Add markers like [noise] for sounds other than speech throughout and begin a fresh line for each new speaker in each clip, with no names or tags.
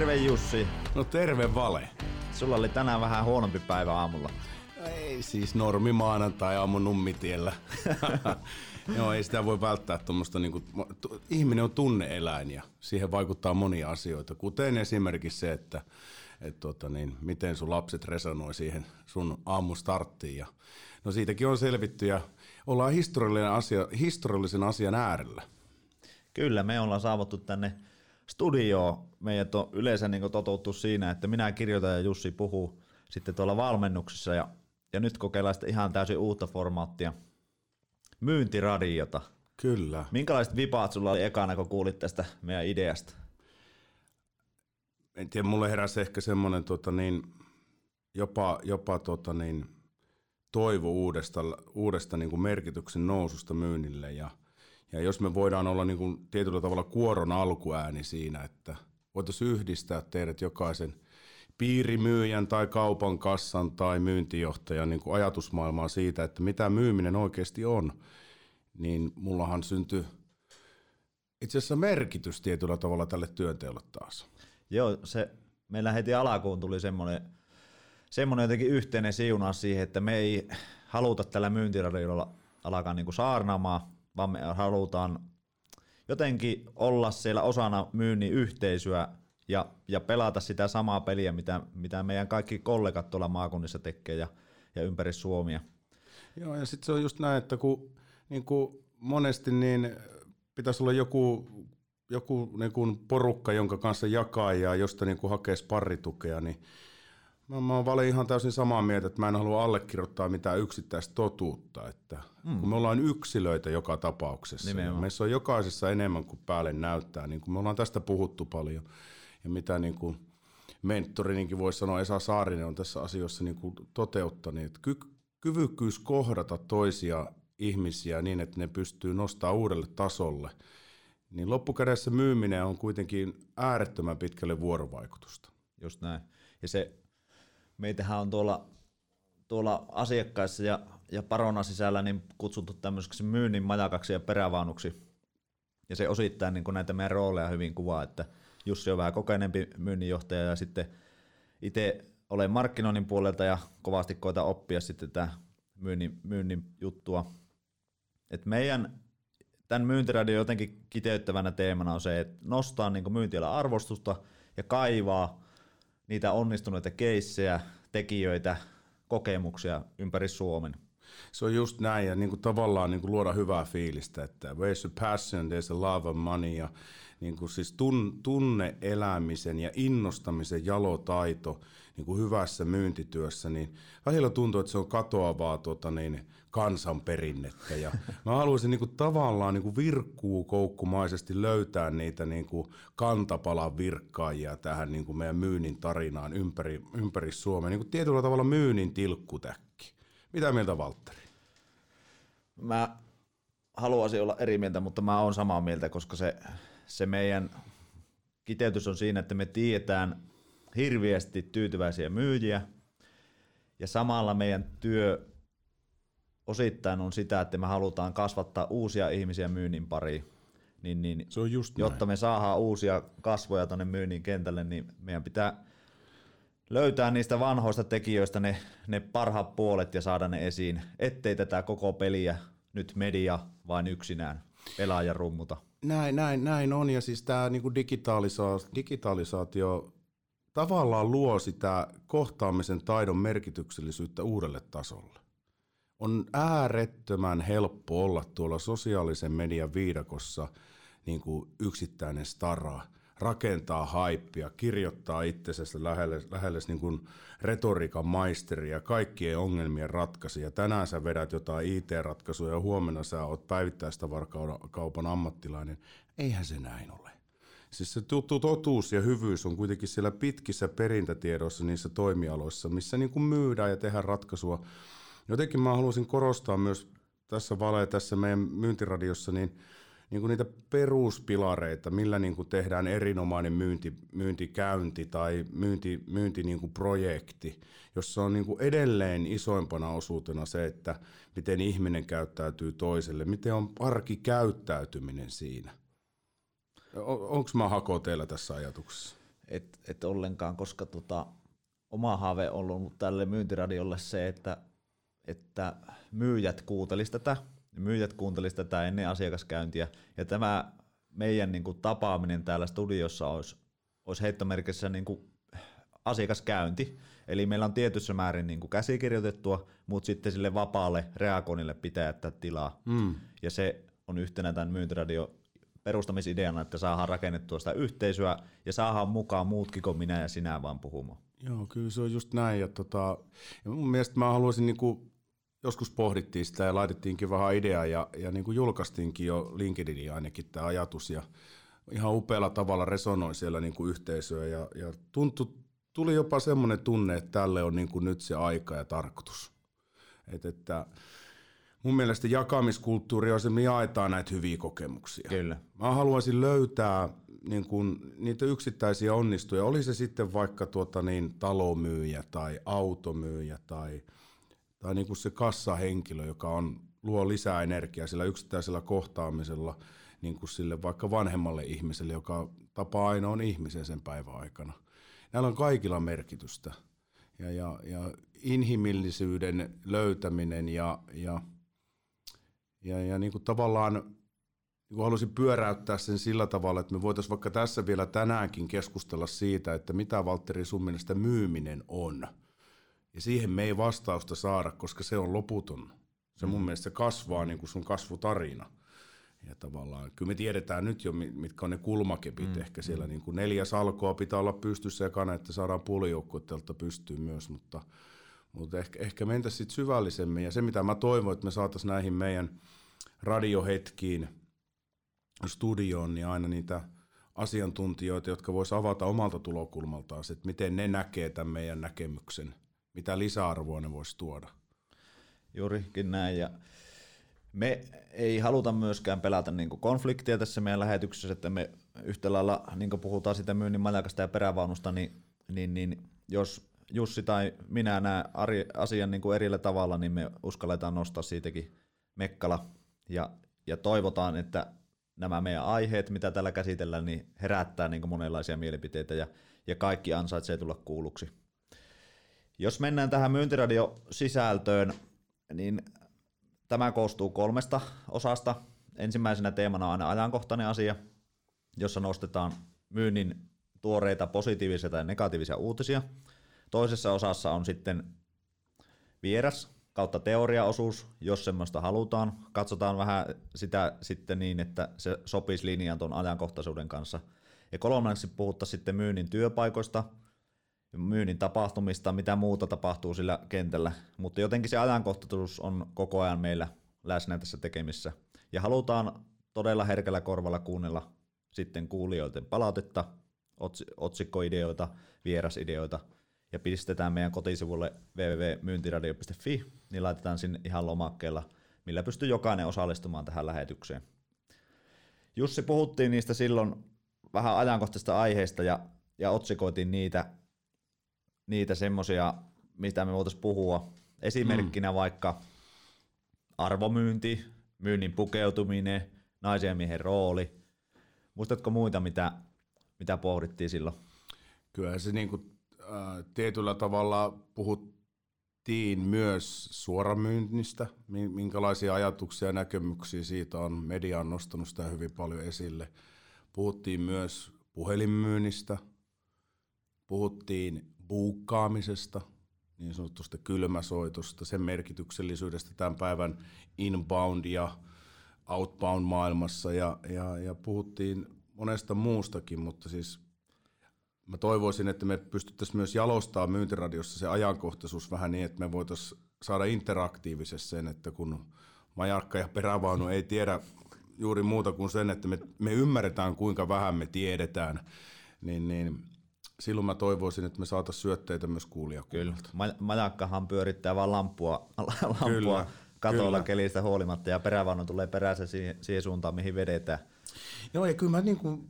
Terve Jussi.
No terve Vale.
Sulla oli tänään vähän huonompi päivä aamulla.
Ei siis normi maanantai aamu nummitiellä. [laughs] Joo, ei sitä voi välttää tuommoista, niin ihminen on tunneeläin ja siihen vaikuttaa monia asioita, kuten esimerkiksi se, että et tota niin, miten sun lapset resonoi siihen sun aamustarttiin. Ja, no siitäkin on selvitty ja ollaan historiallinen asia, historiallisen asian äärellä.
Kyllä, me ollaan saavuttu tänne studioon. Meidät on yleensä niin totuttu siinä, että minä kirjoitan ja Jussi puhuu sitten tuolla valmennuksessa ja, ja nyt kokeillaan sitten ihan täysin uutta formaattia, myyntiradiota.
Kyllä.
Minkälaiset vipaat sulla oli ekana, kun kuulit tästä meidän ideasta?
En tiedä, mulle heräsi ehkä semmoinen tota niin, jopa, jopa tota niin, toivo uudesta, uudesta niin kuin merkityksen noususta myynnille ja – ja jos me voidaan olla niin kuin tietyllä tavalla kuoron alkuääni siinä, että voitaisiin yhdistää teidät jokaisen piirimyyjän tai kaupan kassan tai myyntijohtajan niin kuin ajatusmaailmaa siitä, että mitä myyminen oikeasti on, niin mullahan syntyi itse asiassa merkitys tietyllä tavalla tälle työnteolle taas.
Joo, se, meillä heti alakuun tuli semmoinen, semmoinen jotenkin yhteinen siuna siihen, että me ei haluta tällä myyntiradiolla alkaa niin saarnaamaan, vaan me halutaan jotenkin olla siellä osana myynnin yhteisöä ja, ja pelata sitä samaa peliä, mitä, mitä meidän kaikki kollegat tuolla maakunnissa tekee ja, ja ympäri Suomia.
Joo, ja sitten se on just näin, että kun, niin kuin monesti niin pitäisi olla joku, joku niin kuin porukka, jonka kanssa jakaa ja josta niin hakee sparritukea, niin Mä, mä olen ihan täysin samaa mieltä, että mä en halua allekirjoittaa mitään yksittäistä totuutta. Että mm. kun me ollaan yksilöitä joka tapauksessa. Nimenomaan. Meissä on jokaisessa enemmän kuin päälle näyttää. Niin kuin me ollaan tästä puhuttu paljon. Ja mitä niin kuin mentorininkin voisi sanoa, Esa Saarinen on tässä asiassa niin kuin toteuttanut. Että ky- kyvykkyys kohdata toisia ihmisiä niin, että ne pystyy nostamaan uudelle tasolle. Niin loppukädessä myyminen on kuitenkin äärettömän pitkälle vuorovaikutusta.
Just näin. Ja se meitähän on tuolla, tuolla asiakkaissa ja, ja parona sisällä niin kutsuttu tämmöiseksi myynnin majakaksi ja perävaunuksi. Ja se osittain niin näitä meidän rooleja hyvin kuvaa, että Jussi on vähän kokeneempi myynninjohtaja ja sitten itse olen markkinoinnin puolelta ja kovasti koita oppia sitten tätä myynnin, myynnin juttua. Et meidän tämän myyntiradio jotenkin kiteyttävänä teemana on se, että nostaa niin myyntialan arvostusta ja kaivaa niitä onnistuneita keissejä, tekijöitä, kokemuksia ympäri Suomen.
Se on just näin ja niin kuin tavallaan niin kuin luoda hyvää fiilistä, että where's the passion, there's a love of money ja niin kuin siis tun, tunne elämisen ja innostamisen jalotaito niin kuin hyvässä myyntityössä, niin välillä tuntuu, että se on katoavaa tuota, niin, kansanperinnettä. Ja [laughs] mä haluaisin niin kuin, tavallaan niin kuin virkkuu koukkumaisesti löytää niitä niin kuin, kantapalan virkkaajia tähän niin kuin meidän myynnin tarinaan ympäri, ympäri Suomea. Niin kuin tietyllä tavalla myynnin tilkkutäkki. Mitä mieltä Valtteri?
Mä haluaisin olla eri mieltä, mutta mä oon samaa mieltä, koska se, se meidän kiteytys on siinä, että me tiedetään hirviästi tyytyväisiä myyjiä ja samalla meidän työ osittain on sitä, että me halutaan kasvattaa uusia ihmisiä myynnin pariin. Niin, niin,
se on just
jotta
näin.
me saadaan uusia kasvoja tuonne myynnin kentälle, niin meidän pitää löytää niistä vanhoista tekijöistä ne, ne parhaat puolet ja saada ne esiin, ettei tätä koko peliä nyt media vain yksinään pelaa ja rummuta.
Näin, näin, näin on, ja siis tämä niinku digitalisaatio, digitalisaatio tavallaan luo sitä kohtaamisen taidon merkityksellisyyttä uudelle tasolle. On äärettömän helppo olla tuolla sosiaalisen median viidakossa niin kuin yksittäinen stara, rakentaa haippia, kirjoittaa itsensä lähelle, lähelle niin kuin retoriikan maisteri ja kaikkien ongelmien ratkaisija. Tänään sä vedät jotain IT-ratkaisuja ja huomenna sä oot päivittäistavarakaupan ammattilainen. Eihän se näin ole. Siis se totuus ja hyvyys on kuitenkin siellä pitkissä perintätiedoissa niissä toimialoissa, missä niin kuin myydään ja tehdään ratkaisua. Jotenkin mä haluaisin korostaa myös tässä vale tässä meidän myyntiradiossa, niin, niin kuin niitä peruspilareita, millä niin kuin tehdään erinomainen myynti, myyntikäynti tai myynti, myynti niin kuin projekti, jossa on niin kuin edelleen isoimpana osuutena se, että miten ihminen käyttäytyy toiselle, miten on arkikäyttäytyminen siinä. Onko mä hako teillä tässä ajatuksessa?
et, et ollenkaan, koska tota, oma haave on ollut tälle myyntiradiolle se, että, että myyjät kuuntelisivat tätä, myyjät kuuntelisivat tätä ennen asiakaskäyntiä, ja tämä meidän niin kuin, tapaaminen täällä studiossa olisi, olisi heittomerkissä niin kuin, asiakaskäynti, Eli meillä on tietyssä määrin niin kuin käsikirjoitettua, mutta sitten sille vapaalle reagoinnille pitää jättää tilaa. Mm. Ja se on yhtenä tämän myyntiradio perustamisideana, että saadaan rakennettua sitä yhteisöä ja saadaan mukaan muutkin kuin minä ja sinä vaan puhumaan.
Joo, kyllä se on just näin. Ja, tota, ja mun mielestä mä haluaisin, niin kuin, joskus pohdittiin sitä ja laitettiinkin vähän ideaa ja, ja niin kuin julkaistiinkin jo LinkedIniin ainakin tämä ajatus ja ihan upealla tavalla resonoi siellä niin kuin yhteisöä ja, ja tuntui tuli jopa semmoinen tunne, että tälle on niin kuin nyt se aika ja tarkoitus. Et, että mun mielestä jakamiskulttuuri on se, me jaetaan näitä hyviä kokemuksia.
Kyllä.
Mä haluaisin löytää niin kuin, niitä yksittäisiä onnistuja, oli se sitten vaikka tuota niin, talomyyjä tai automyyjä tai, tai niin kuin se kassahenkilö, joka on, luo lisää energiaa sillä yksittäisellä kohtaamisella niin kuin sille vaikka vanhemmalle ihmiselle, joka tapaa aina on ihmisen sen päivän aikana – näillä on kaikilla merkitystä. Ja, ja, ja inhimillisyyden löytäminen ja, ja, ja, ja niin kuin tavallaan niin kuin haluaisin pyöräyttää sen sillä tavalla, että me voitaisiin vaikka tässä vielä tänäänkin keskustella siitä, että mitä Valtteri sun mielestä myyminen on. Ja siihen me ei vastausta saada, koska se on loputon. Se mun mm. mielestä kasvaa niin kuin sun kasvutarina ja tavallaan, kyllä me tiedetään nyt jo, mitkä on ne kulmakepit. Mm, Ehkä siellä mm. niin kuin neljä salkoa pitää olla pystyssä ja että saadaan puolijoukkueelta pystyyn myös, mutta, mutta ehkä, ehkä mentäisiin sitten syvällisemmin. Ja se, mitä mä toivon, että me saataisiin näihin meidän radiohetkiin, studioon, niin aina niitä asiantuntijoita, jotka voisivat avata omalta tulokulmaltaan, että miten ne näkee tämän meidän näkemyksen, mitä lisäarvoa ne voisi tuoda.
Juurikin näin, ja me ei haluta myöskään pelätä niin konfliktia tässä meidän lähetyksessä, että me yhtä lailla, niin kuin puhutaan sitä myynnin majakasta ja perävaunusta, niin, niin, niin jos Jussi tai minä näen asian niin kuin erillä tavalla, niin me uskalletaan nostaa siitäkin mekkala ja, ja toivotaan, että nämä meidän aiheet, mitä täällä käsitellään, niin herättää niin monenlaisia mielipiteitä ja, ja kaikki ansaitsee tulla kuulluksi. Jos mennään tähän myyntiradio-sisältöön, niin Tämä koostuu kolmesta osasta. Ensimmäisenä teemana on aina ajankohtainen asia, jossa nostetaan myynnin tuoreita positiivisia tai negatiivisia uutisia. Toisessa osassa on sitten vieras kautta teoriaosuus, jos semmoista halutaan. Katsotaan vähän sitä sitten niin, että se sopisi linjaan tuon ajankohtaisuuden kanssa. Ja kolmanneksi puhuttaisiin sitten myynnin työpaikoista – myynnin tapahtumista, mitä muuta tapahtuu sillä kentällä, mutta jotenkin se ajankohtaisuus on koko ajan meillä läsnä tässä tekemissä. Ja halutaan todella herkällä korvalla kuunnella sitten kuulijoiden palautetta, otsikkoideoita, vierasideoita, ja pistetään meidän kotisivulle www.myyntiradio.fi, niin laitetaan sinne ihan lomakkeella, millä pystyy jokainen osallistumaan tähän lähetykseen. Jussi, puhuttiin niistä silloin vähän ajankohtaisista aiheista ja, ja otsikoitiin niitä niitä semmosia, mistä me voitaisiin puhua. Esimerkkinä mm. vaikka arvomyynti, myynnin pukeutuminen, naisen ja miehen rooli. Muistatko muita, mitä, mitä pohdittiin silloin?
Kyllä se niin kuin, äh, tietyllä tavalla puhuttiin myös suoramyynnistä, minkälaisia ajatuksia ja näkemyksiä siitä on. Media on nostanut sitä hyvin paljon esille. Puhuttiin myös puhelinmyynnistä, puhuttiin buukkaamisesta, niin sanotusta kylmäsoitosta, sen merkityksellisyydestä tämän päivän inbound ja outbound maailmassa. Ja, ja, ja puhuttiin monesta muustakin, mutta siis mä toivoisin, että me pystyttäisiin myös jalostaa myyntiradiossa se ajankohtaisuus vähän niin, että me voitaisiin saada interaktiivisesti sen, että kun majarkka ja perävaunu ei tiedä juuri muuta kuin sen, että me, me ymmärretään kuinka vähän me tiedetään, niin, niin silloin mä toivoisin, että me saataisiin syötteitä myös kuulijakunnalta.
Kyllä, majakkahan pyörittää vaan lampua, [laughs] lampua Kyllä. katolla Kyllä. kelistä huolimatta ja perävaunu tulee perässä siihen, siihen suuntaan, mihin vedetään.
Joo, ja kyllä mä niin kuin,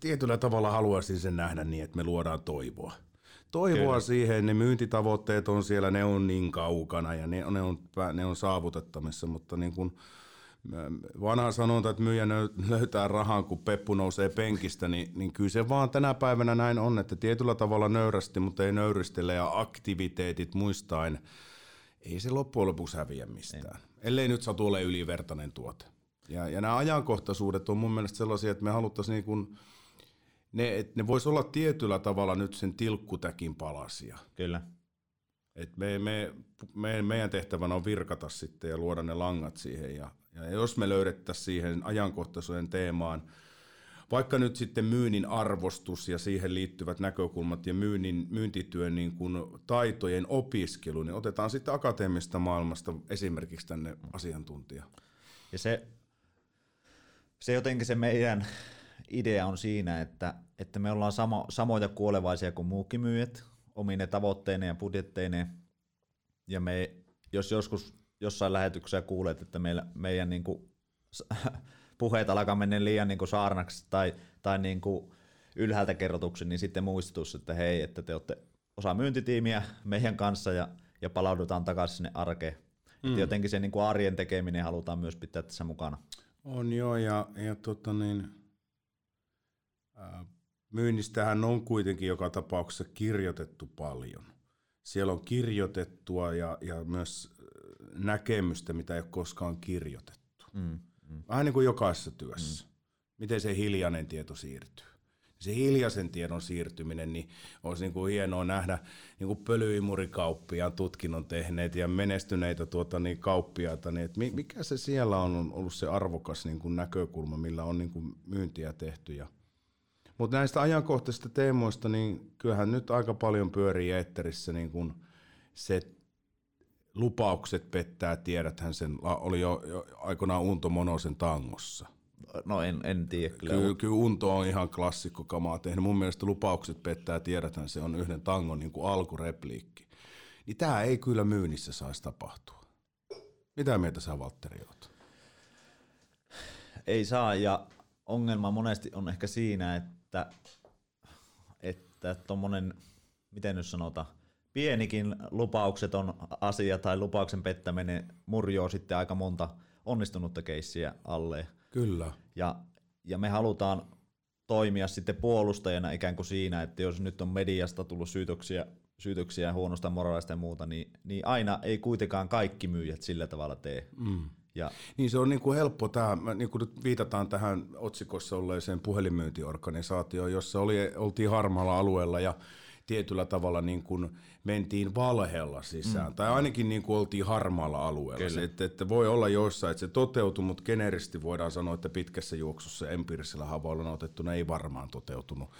tietyllä tavalla haluaisin sen nähdä niin, että me luodaan toivoa. Toivoa kyllä. siihen, ne myyntitavoitteet on siellä, ne on niin kaukana ja ne, ne, on, ne on saavutettamissa, mutta niin kuin vanha sanonta, että myyjä [laughs] löytää rahan, kun peppu nousee penkistä, niin, niin kyllä se vaan tänä päivänä näin on, että tietyllä tavalla nöyrästi, mutta ei nöyristele ja aktiviteetit muistaen, ei se loppujen lopuksi häviä mistään. Ei. Ellei nyt satu ole ylivertainen tuote. Ja, ja nämä ajankohtaisuudet on mun mielestä sellaisia, että me haluttaisiin niin kuin, ne, että ne voisi olla tietyllä tavalla nyt sen tilkkutäkin palasia.
Kyllä.
Et me, me, me, meidän tehtävänä on virkata sitten ja luoda ne langat siihen. Ja, ja jos me löydettäisiin siihen ajankohtaisuuden teemaan, vaikka nyt sitten myynnin arvostus ja siihen liittyvät näkökulmat ja myynnin, myyntityön niin kuin taitojen opiskelu, niin otetaan sitten akateemista maailmasta esimerkiksi tänne asiantuntija.
Ja se, se jotenkin se meidän idea on siinä, että, että me ollaan samo, samoja kuolevaisia kuin muukin myyjät, omine tavoitteineen ja budjetteineen. Ja me, jos joskus jossain lähetyksessä kuulet, että meillä, meidän niin kuin, [laughs] puheet alkaa mennä liian niin kuin saarnaksi tai, tai niin kuin ylhäältä kerrotuksi, niin sitten muistutus, että hei, että te olette osa myyntitiimiä meidän kanssa ja, ja palaudutaan takaisin sinne arkeen. Mm. Että jotenkin se niin kuin arjen tekeminen halutaan myös pitää tässä mukana.
On joo, ja, ja tota niin, myynnistähän on kuitenkin joka tapauksessa kirjoitettu paljon. Siellä on kirjoitettua ja, ja myös näkemystä, mitä ei ole koskaan kirjoitettu. Mm, mm. Vähän niin kuin jokaisessa työssä. Mm. Miten se hiljainen tieto siirtyy. Se hiljaisen tiedon siirtyminen, niin olisi niin kuin hienoa nähdä niin kuin pölyimurikauppiaan tutkinnon tehneet ja menestyneitä tuota, niin kauppiaita, niin että mikä se siellä on ollut se arvokas niin kuin näkökulma, millä on niin kuin myyntiä tehty ja mutta näistä ajankohtaisista teemoista, niin kyllähän nyt aika paljon pyörii eetterissä niin kun se lupaukset pettää, tiedäthän sen, oli jo, jo aikoinaan Unto Monosen tangossa.
No en, en tiedä kyllä.
Kyllä, kyllä Unto on ihan klassikko kamaa tehnyt. Mun mielestä lupaukset pettää, tiedäthän se on yhden tangon niin kuin alkurepliikki. Niin tämä ei kyllä myynnissä saisi tapahtua. Mitä mieltä sä Valtteri oot?
Ei saa ja ongelma monesti on ehkä siinä, että että tuommoinen, miten nyt sanotaan, pienikin lupaukseton asia tai lupauksen pettäminen murjoo sitten aika monta onnistunutta keissiä alle.
Kyllä.
Ja, ja me halutaan toimia sitten puolustajana ikään kuin siinä, että jos nyt on mediasta tullut syytöksiä, syytöksiä huonosta moraalista ja muuta, niin, niin aina ei kuitenkaan kaikki myyjät sillä tavalla tee. Mm.
Ja, niin se on niin kuin helppo tämä, niin kuin nyt viitataan tähän otsikossa olleeseen puhelinmyyntiorganisaatioon, jossa oli, oltiin harmaalla alueella ja tietyllä tavalla niin kuin mentiin valheella sisään, mm. tai ainakin niin kuin oltiin harmaalla alueella. Se, että, että voi olla joissain, että se toteutuu, mutta generisesti voidaan sanoa, että pitkässä juoksussa empiirisellä havailla otettuna ei varmaan toteutunut.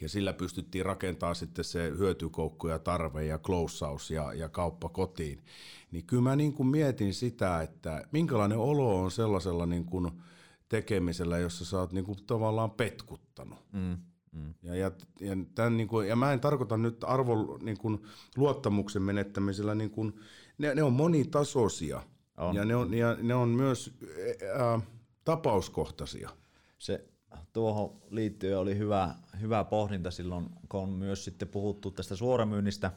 Ja sillä pystyttiin rakentamaan sitten se hyötykoukku ja tarve ja closeaus ja, ja kauppa kotiin. Niin kyllä mä niin kuin mietin sitä, että minkälainen olo on sellaisella niin kuin tekemisellä, jossa sä oot niin kuin tavallaan petkuttanut. Mm. Mm. Ja, ja, ja, tämän, niin kuin, ja mä en tarkoita nyt arvo niin kuin, luottamuksen menettämisellä, niin kuin, ne, ne on monitasoisia on. ja ne on, ja ne on myös ää, tapauskohtaisia.
Se tuohon liittyen oli hyvä, hyvä pohdinta silloin, kun on myös sitten puhuttu tästä suoramyynnistä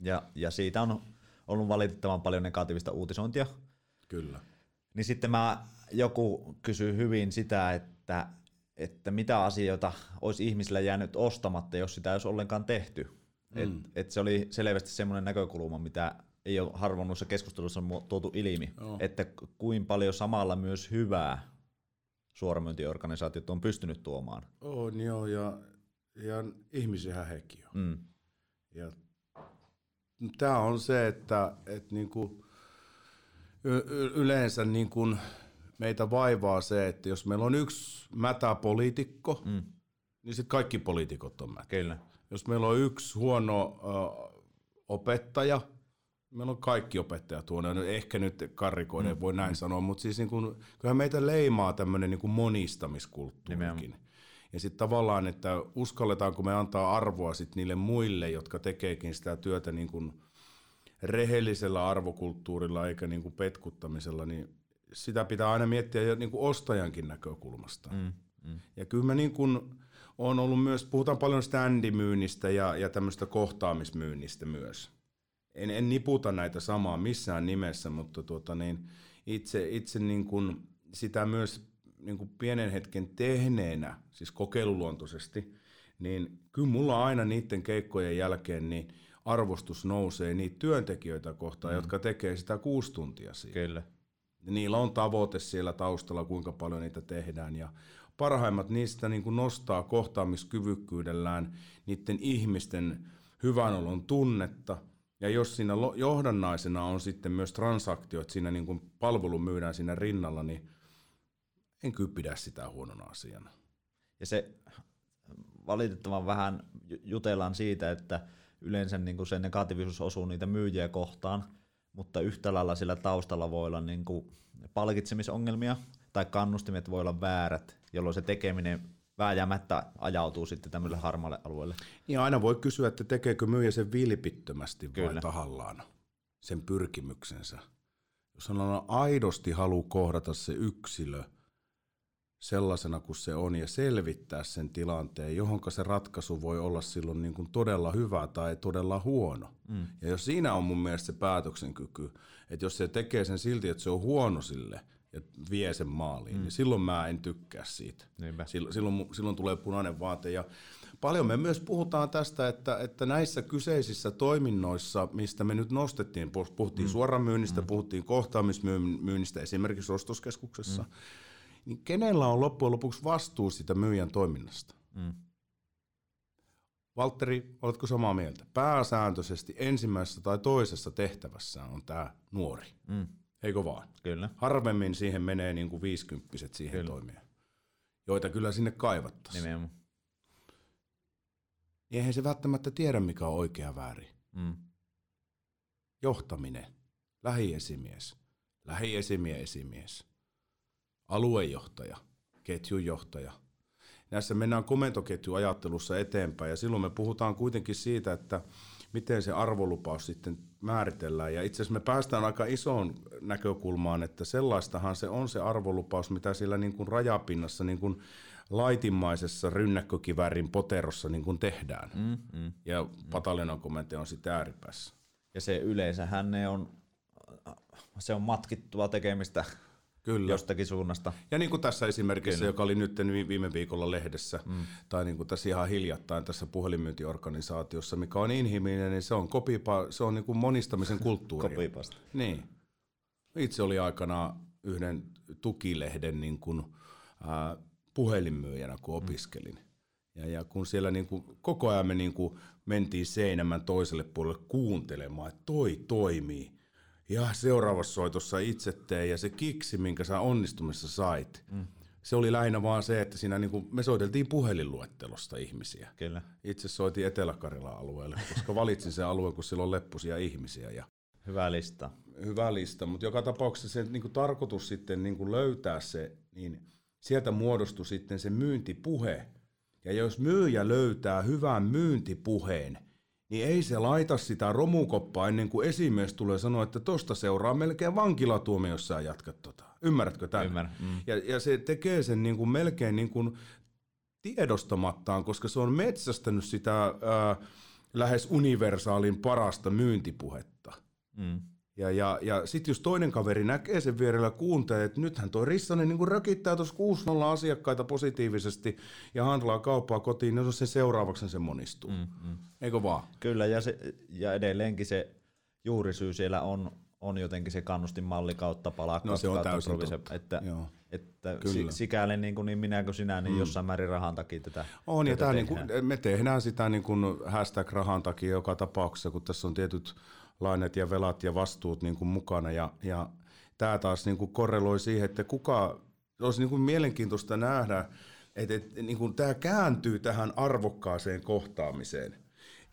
ja, ja siitä on ollut valitettavan paljon negatiivista uutisointia.
Kyllä.
Niin sitten mä, joku kysyy hyvin sitä, että että mitä asioita olisi ihmisillä jäänyt ostamatta, jos sitä ei olisi ollenkaan tehty. Mm. Et, et se oli selvästi semmoinen näkökulma, mitä ei ole harvoin noissa keskusteluissa tuotu ilmi, oh. että kuin paljon samalla myös hyvää suoramyyntiorganisaatiot on pystynyt tuomaan.
On joo, ja, ja ihmisiä hekin on. Mm. Ja tämä on se, että, että niinku, y- yleensä niinku, meitä vaivaa se, että jos meillä on yksi mätäpoliitikko, mm. niin sitten kaikki poliitikot on mätä.
Kyllä.
Jos meillä on yksi huono ö, opettaja, meillä on kaikki opettajat huono. Ehkä nyt karrikoiden mm. voi näin mm. sanoa, mutta siis niin kun, kyllähän meitä leimaa tämmöinen niin monistamiskulttuurikin. Ja sitten tavallaan, että uskalletaanko me antaa arvoa sit niille muille, jotka tekeekin sitä työtä niin kuin rehellisellä arvokulttuurilla eikä niin kuin petkuttamisella, niin sitä pitää aina miettiä jo niin kuin ostajankin näkökulmasta. Mm, mm. Ja kyllä mä niin kuin on ollut myös, puhutaan paljon standimyynnistä ja, ja tämmöistä kohtaamismyynnistä myös. En, en niputa näitä samaa missään nimessä, mutta tuota niin, itse, itse niin kuin sitä myös niin kuin pienen hetken tehneenä, siis kokeiluluontoisesti, niin kyllä mulla aina niiden keikkojen jälkeen niin arvostus nousee niitä työntekijöitä kohtaan, mm. jotka tekee sitä kuusi tuntia siinä.
Kyllä.
Niillä on tavoite siellä taustalla, kuinka paljon niitä tehdään ja parhaimmat niistä niin kuin nostaa kohtaamiskyvykkyydellään niiden ihmisten hyvän olon tunnetta. Ja jos siinä johdannaisena on sitten myös transaktiot, siinä niin kuin palvelu myydään siinä rinnalla, niin en kyllä pidä sitä huonona asiana.
Ja se valitettavan vähän jutellaan siitä, että yleensä niin kuin se negatiivisuus osuu niitä myyjiä kohtaan, mutta yhtä lailla sillä taustalla voi olla niin kuin palkitsemisongelmia tai kannustimet voi olla väärät, jolloin se tekeminen vääjäämättä ajautuu sitten tämmöiselle harmaalle alueelle.
Niin aina voi kysyä, että tekeekö myyjä sen vilpittömästi Kyllä. vai tahallaan sen pyrkimyksensä. Jos on aidosti halu kohdata se yksilö – sellaisena kuin se on ja selvittää sen tilanteen, johon se ratkaisu voi olla silloin niin kuin todella hyvä tai todella huono. Mm. Ja jos siinä on mun mielestä se päätöksenkyky, että jos se tekee sen silti, että se on huono sille ja vie sen maaliin, mm. niin silloin mä en tykkää siitä. Silloin, silloin, silloin tulee punainen vaate. Ja paljon me myös puhutaan tästä, että, että näissä kyseisissä toiminnoissa, mistä me nyt nostettiin, puhuttiin mm. suoramyynnistä, mm. puhuttiin kohtaamismyynnistä esimerkiksi ostoskeskuksessa, mm niin kenellä on loppujen lopuksi vastuu sitä myyjän toiminnasta? Mm. Valtteri, oletko samaa mieltä? Pääsääntöisesti ensimmäisessä tai toisessa tehtävässä on tämä nuori. Mm. Eikö vaan?
Kyllä.
Harvemmin siihen menee niin kuin viisikymppiset siihen kyllä. toimia, joita kyllä sinne kaivattaisiin. Nimenomaan. Niin eihän se välttämättä tiedä, mikä on oikea väärin. Mm. Johtaminen, lähiesimies, lähiesimies, esimies aluejohtaja, ketjujohtaja. Näissä mennään komentoketjuajattelussa eteenpäin ja silloin me puhutaan kuitenkin siitä, että miten se arvolupaus sitten määritellään. Ja itse asiassa me päästään aika isoon näkökulmaan, että sellaistahan se on se arvolupaus, mitä siellä niin kuin rajapinnassa niin kuin laitimmaisessa rynnäkkökivärin poterossa niin kuin tehdään. Mm, mm, ja mm. pataljonan on sitten ääripäässä.
Ja se yleensähän ne on, se on matkittua tekemistä Kyllä. jostakin suunnasta.
Ja niin kuin tässä esimerkissä, Kyllä. joka oli nyt viime viikolla lehdessä, mm. tai niin kuin tässä ihan hiljattain tässä puhelinmyyntiorganisaatiossa, mikä on inhimillinen, niin se on, kopipa, se on niin kuin monistamisen kulttuuri.
Kopipasta.
Niin. Itse oli aikana yhden tukilehden niin kuin, äh, puhelinmyyjänä, kun opiskelin. Mm. Ja, ja kun siellä niin kuin, koko ajan me niin kuin mentiin seinämän toiselle puolelle kuuntelemaan, että toi toimii ja seuraavassa soitossa itse tee ja se kiksi, minkä sä onnistumissa sait, mm. se oli lähinnä vaan se, että siinä niinku, me soiteltiin puhelinluettelosta ihmisiä.
Kyllä.
Itse soitin Etelä-Karjalan alueelle, koska valitsin sen alueen, kun siellä on leppusia ihmisiä. Ja
hyvä lista.
Hyvä lista, mutta joka tapauksessa se niinku, tarkoitus sitten niinku, löytää se, niin sieltä muodostui sitten se myyntipuhe. Ja jos myyjä löytää hyvän myyntipuheen, niin ei se laita sitä romukoppaa ennen kuin esimies tulee sanoa, että tosta seuraa melkein vankilatuomio, jos sä jatkat tota. Ymmärrätkö tämän?
Ymmärrän. Mm.
Ja, ja se tekee sen niin kuin melkein niin kuin tiedostamattaan, koska se on metsästänyt sitä ää, lähes universaalin parasta myyntipuhetta. Mm. Ja, ja, ja sitten jos toinen kaveri näkee sen vierellä kuuntelee, että nythän toi Rissanen niin rökittää tuossa 6 asiakkaita positiivisesti ja handlaa kauppaa kotiin, niin se seuraavaksi se monistuu. Mm, mm. Eikö vaan?
Kyllä, ja, se, ja edelleenkin se juurisyy siellä on, on jotenkin se kannustinmalli kautta palakka.
No se on täysin
provise, että, Joo. että Kyllä. sikäli niin, kuin, niin minä kuin sinä, niin mm. jossain määrin rahan takia tätä
On, tätä ja niin kuin, me tehdään sitä niin kuin hashtag rahan takia joka tapauksessa, kun tässä on tietyt lainet ja velat ja vastuut niin kuin mukana. Ja, ja tämä taas niin kuin korreloi siihen, että kuka, olisi niin kuin mielenkiintoista nähdä, että, että niin kuin tämä kääntyy tähän arvokkaaseen kohtaamiseen.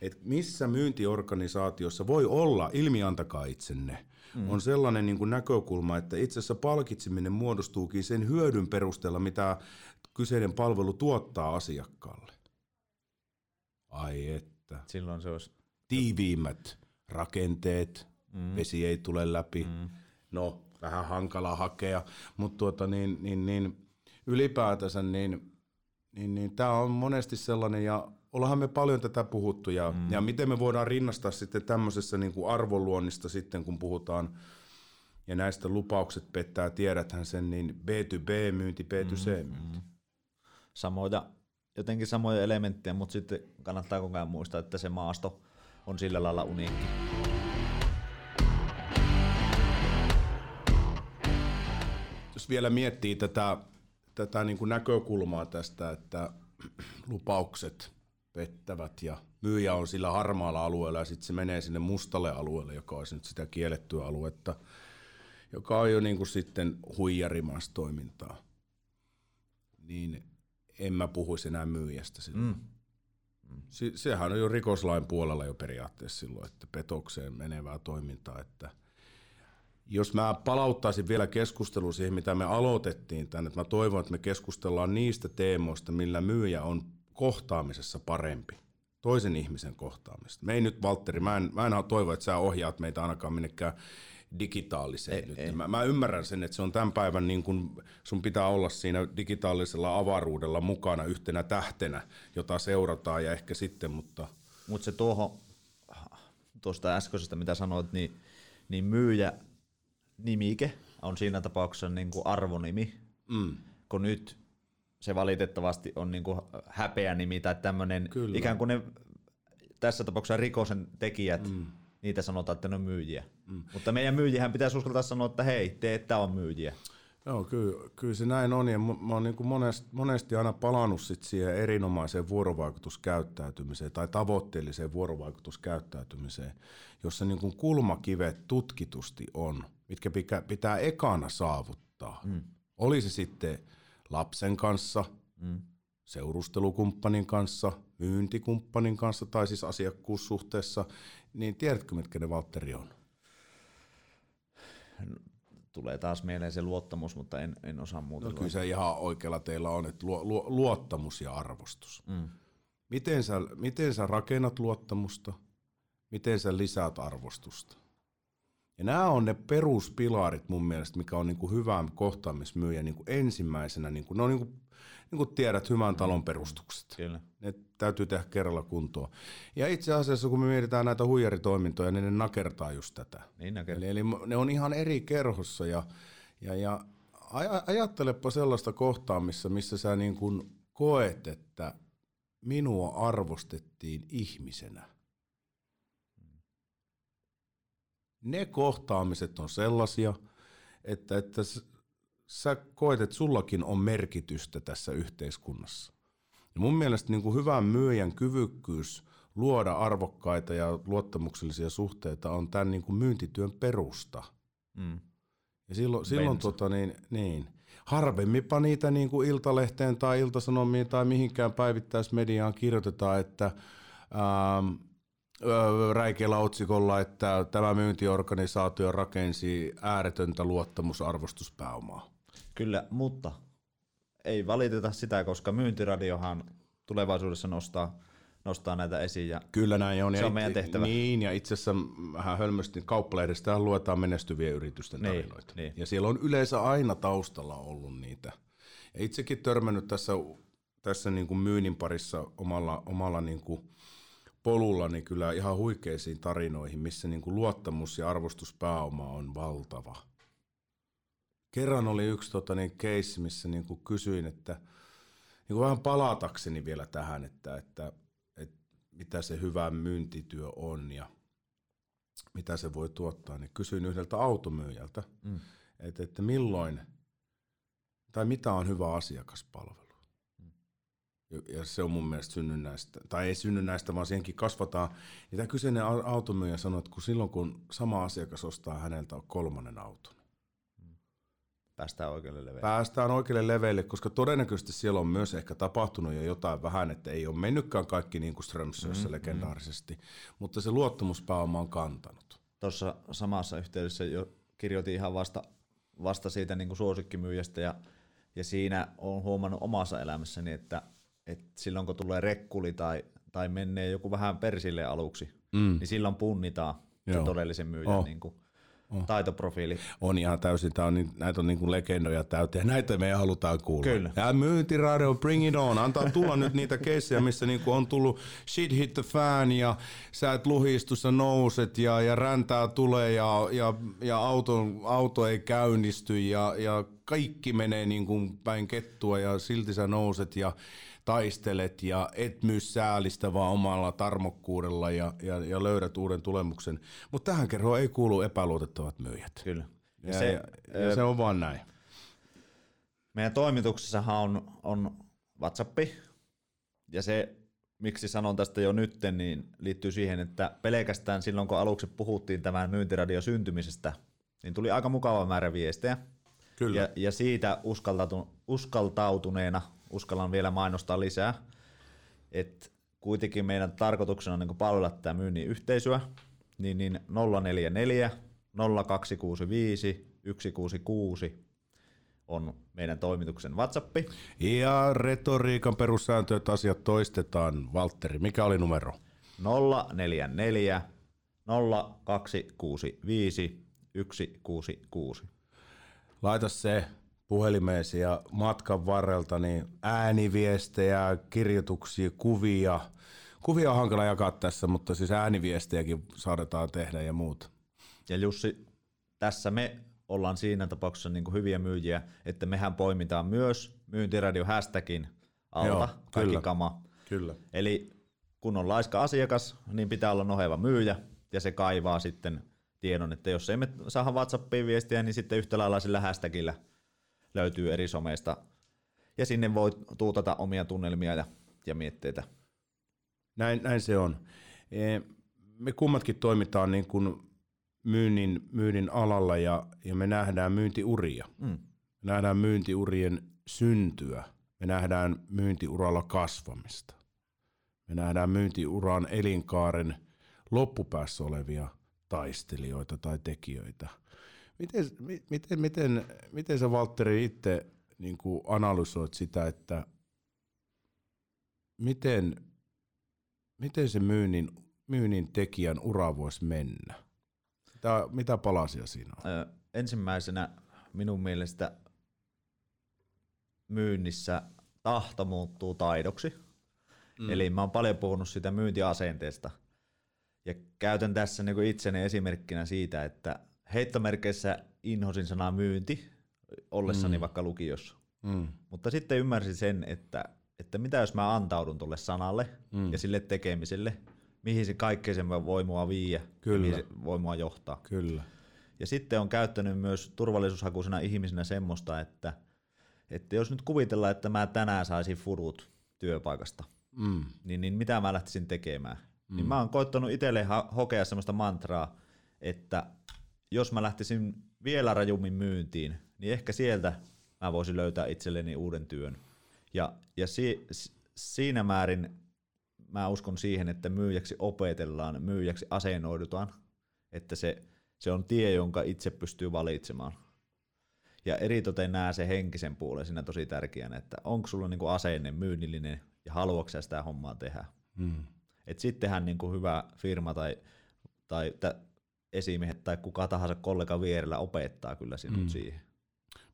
Että missä myyntiorganisaatiossa voi olla, ilmiantakaa itsenne, mm. on sellainen niin kuin näkökulma, että itse asiassa palkitseminen muodostuukin sen hyödyn perusteella, mitä kyseinen palvelu tuottaa asiakkaalle. Ai että.
Silloin se olisi...
Tiiviimmät rakenteet, mm. vesi ei tule läpi. Mm. No, vähän hankala hakea, mutta tuota, niin, niin, niin, ylipäätänsä niin, niin, niin tämä on monesti sellainen, ja ollaanhan me paljon tätä puhuttu, ja, mm. ja miten me voidaan rinnastaa sitten tämmöisessä niin kuin arvoluonnista sitten, kun puhutaan ja näistä lupaukset pettää, tiedäthän sen, niin B2B-myynti, B2C-myynti. Mm, mm.
Samoja, jotenkin samoja elementtejä, mutta sitten kannattaa koko ajan muistaa, että se maasto on sillä lailla uniikki.
Jos vielä miettii tätä, tätä niin kuin näkökulmaa tästä, että lupaukset pettävät ja myyjä on sillä harmaalla alueella ja sitten se menee sinne mustalle alueelle, joka olisi nyt sitä kiellettyä aluetta, joka on jo niin kuin sitten huijarimastoimintaa. Niin en mä puhuisi enää myyjästä silloin. Mm. Se, sehän on jo rikoslain puolella jo periaatteessa silloin, että petokseen menevää toimintaa, että jos mä palauttaisin vielä keskustelua siihen, mitä me aloitettiin tänne, että mä toivon, että me keskustellaan niistä teemoista, millä myyjä on kohtaamisessa parempi, toisen ihmisen kohtaamista. Me ei nyt, Valtteri, mä en, mä en toivo, että sä ohjaat meitä ainakaan minnekään digitaaliseen ei, nyt. Ei. Mä, mä ymmärrän sen, että se on tämän päivän, niin kun sun pitää olla siinä digitaalisella avaruudella mukana yhtenä tähtenä, jota seurataan ja ehkä sitten, mutta...
Mutta se tuohon, tuosta äskeisestä mitä sanoit, niin, niin myyjä nimike on siinä tapauksessa niin kuin arvonimi, mm. kun nyt se valitettavasti on niin kuin häpeä nimi tai tämmöinen, ikään kuin ne tässä tapauksessa rikosen tekijät, mm. niitä sanotaan, että ne on myyjiä. Mm. Mutta meidän myyjihän pitäisi uskaltaa sanoa, että hei, te ette ole myyjiä.
Joo, kyllä, kyllä se näin on, ja mä oon niin kuin monesti, monesti aina palannut sit siihen erinomaiseen vuorovaikutuskäyttäytymiseen tai tavoitteelliseen vuorovaikutuskäyttäytymiseen, jossa niin kuin kulmakivet tutkitusti on, mitkä pitää, pitää ekana saavuttaa. Mm. Oli se sitten lapsen kanssa, mm. seurustelukumppanin kanssa, myyntikumppanin kanssa tai siis asiakkuussuhteessa, niin tiedätkö, mitkä ne Valtteri on?
Tulee taas mieleen se luottamus, mutta en, en osaa muuta.
No, kyllä se ihan oikealla teillä on, että lu, lu, luottamus ja arvostus. Mm. Miten, sä, miten sä rakennat luottamusta? Miten sä lisäät arvostusta? Ja nämä on ne peruspilarit mun mielestä, mikä on niinku hyvä kohtaamismyyjä niinku ensimmäisenä. Niinku, ne on niinku, niin kuin tiedät, hyvän talon perustukset. Kyllä. Ne täytyy tehdä kerralla kuntoon. Ja itse asiassa, kun me mietitään näitä huijaritoimintoja, niin ne nakertaa just tätä.
Niin nakertaa.
Eli, eli ne on ihan eri kerhossa. Ja, ja, ja ajattelepa sellaista kohtaa, missä, missä sä niin kuin koet, että minua arvostettiin ihmisenä. Ne kohtaamiset on sellaisia, että, että sä koet, että sullakin on merkitystä tässä yhteiskunnassa. Ja mun mielestä niin kuin hyvän myyjän kyvykkyys luoda arvokkaita ja luottamuksellisia suhteita on tämän niin kuin myyntityön perusta. Mm. Ja silloin, silloin tota, niin, niin, harvemminpa niitä niin kuin Iltalehteen tai Iltasanomiin tai mihinkään päivittäismediaan kirjoitetaan, että ähm, räikeällä otsikolla, että tämä myyntiorganisaatio rakensi ääretöntä luottamusarvostuspääomaa.
Kyllä, mutta ei valiteta sitä, koska myyntiradiohan tulevaisuudessa nostaa, nostaa näitä esiin. Ja
Kyllä näin on.
Se
ja
on meidän tehtävä.
Niin, ja itse asiassa vähän hölmösti kauppalehdestä luetaan menestyvien yritysten niin, tarinoita. Niin, niin. Ja siellä on yleensä aina taustalla ollut niitä. Ja itsekin törmännyt tässä, tässä niin kuin myynnin parissa omalla, omalla niin kuin polullani kyllä ihan huikeisiin tarinoihin, missä niin kuin luottamus ja arvostuspääoma on valtava. Kerran oli yksi tota, niin case, missä niin kuin kysyin, että niin kuin vähän palatakseni vielä tähän, että, että, että mitä se hyvä myyntityö on ja mitä se voi tuottaa, niin kysyin yhdeltä automyyjältä, mm. että, että milloin tai mitä on hyvä asiakaspalvelu. Ja se on mun mielestä synnynnäistä, tai ei synnynnäistä, vaan siihenkin kasvataan. Ja tämä kyseinen automyyjä sanoi, että kun silloin kun sama asiakas ostaa häneltä kolmannen auton.
Päästään oikealle leveille.
Päästään oikealle leveille, koska todennäköisesti siellä on myös ehkä tapahtunut jo jotain vähän, että ei ole mennytkään kaikki niin kuin Strömsössä mm, legendaarisesti, mm. mutta se luottamuspääoma on kantanut.
Tuossa samassa yhteydessä jo kirjoitin ihan vasta, vasta siitä niin kuin suosikkimyyjästä ja, ja siinä on huomannut omassa elämässäni, että että silloin kun tulee rekkuli tai, tai menee joku vähän persille aluksi, mm. niin silloin punnitaan Joo. se todellisen myyjän oh. niin kuin, oh. taitoprofiili.
On ihan täysin, tää on, niin, näitä on niin kuin legendoja täyteen, näitä me halutaan kuulla.
Kyllä.
Ja myyntiradio, bring it on, antaa tulla nyt niitä keissejä, missä niin kuin on tullut shit hit the fan ja sä et luhistu, sä nouset ja, ja räntää tulee ja, ja, ja auto, auto ei käynnisty ja, ja kaikki menee niin kuin päin kettua ja silti sä nouset ja taistelet ja et myy säälistä vaan omalla tarmokkuudella ja, ja, ja löydät uuden tulemuksen. Mutta tähän kerroon ei kuulu epäluotettavat myyjät.
Kyllä.
Ja, se, ja, ja se on vaan näin.
Meidän toimituksessahan on, on WhatsApp, ja se, miksi sanon tästä jo nytten, niin liittyy siihen, että pelkästään silloin, kun aluksi puhuttiin tämän myyntiradio syntymisestä, niin tuli aika mukava määrä viestejä.
Kyllä.
Ja, ja siitä uskaltautuneena uskallan vielä mainostaa lisää, että kuitenkin meidän tarkoituksena on niin palvella tätä myynnin yhteisöä, niin, niin 044 0265 166 on meidän toimituksen WhatsApp.
Ja retoriikan perussääntö, että asiat toistetaan. Valtteri, mikä oli numero?
044 0265 166.
Laita se puhelimeesi ja matkan varrelta niin ääniviestejä, kirjoituksia, kuvia. Kuvia on hankala jakaa tässä, mutta siis ääniviestejäkin saadaan tehdä ja muut.
Ja Jussi, tässä me ollaan siinä tapauksessa niin kuin hyviä myyjiä, että mehän poimitaan myös myyntiradio hashtagin alta Joo, kaikki kyllä, kama.
Kyllä.
Eli kun on laiska asiakas, niin pitää olla noheva myyjä ja se kaivaa sitten tiedon, että jos ei me saada WhatsAppiin viestiä, niin sitten yhtä lailla sillä hashtagillä – löytyy eri someista. Ja sinne voi tuutata omia tunnelmia ja, ja mietteitä.
Näin, näin se on. E, me kummatkin toimitaan niin kuin myynnin, myynnin alalla ja, ja me nähdään myyntiuria. Mm. Me nähdään myyntiurien syntyä. Me nähdään myyntiuralla kasvamista. Me nähdään myyntiuran elinkaaren loppupäässä olevia taistelijoita tai tekijöitä – Miten, miten, miten, miten sä Valtteri itse niin kuin analysoit sitä, että miten, miten se myynnin, myynnin tekijän ura voisi mennä? Mitä, mitä palasia siinä on? Ö,
ensimmäisenä minun mielestä myynnissä tahto muuttuu taidoksi. Mm. Eli mä oon paljon puhunut sitä myyntiasenteesta. Ja käytän tässä niin itseni esimerkkinä siitä, että heittomerkeissä inhosin sanaa myynti ollessani mm. vaikka lukiossa. Mm. Mutta sitten ymmärsin sen, että, että mitä jos mä antaudun tuolle sanalle mm. ja sille tekemiselle, mihin se kaikkeen se voi mua viiä Kyllä. ja mihin se voi mua johtaa.
Kyllä.
Ja sitten on käyttänyt myös turvallisuushakuisena ihmisenä semmoista, että, että jos nyt kuvitellaan, että mä tänään saisin furut työpaikasta, mm. niin, niin mitä mä lähtisin tekemään? Niin mm. Niin mä oon koittanut itselle hokea semmoista mantraa, että jos mä lähtisin vielä rajummin myyntiin, niin ehkä sieltä mä voisin löytää itselleni uuden työn. Ja, ja si, siinä määrin mä uskon siihen, että myyjäksi opetellaan, myyjäksi asennoidutaan, että se, se on tie, jonka itse pystyy valitsemaan. Ja eritoten näe se henkisen puolen siinä tosi tärkeänä, että onko sulla niinku asenne myynnillinen ja haluatko sitä hommaa tehdä. Mm. Et sittenhän niinku hyvä firma tai, tai esimiehet tai kuka tahansa kollega vierellä opettaa kyllä sinut mm. siihen.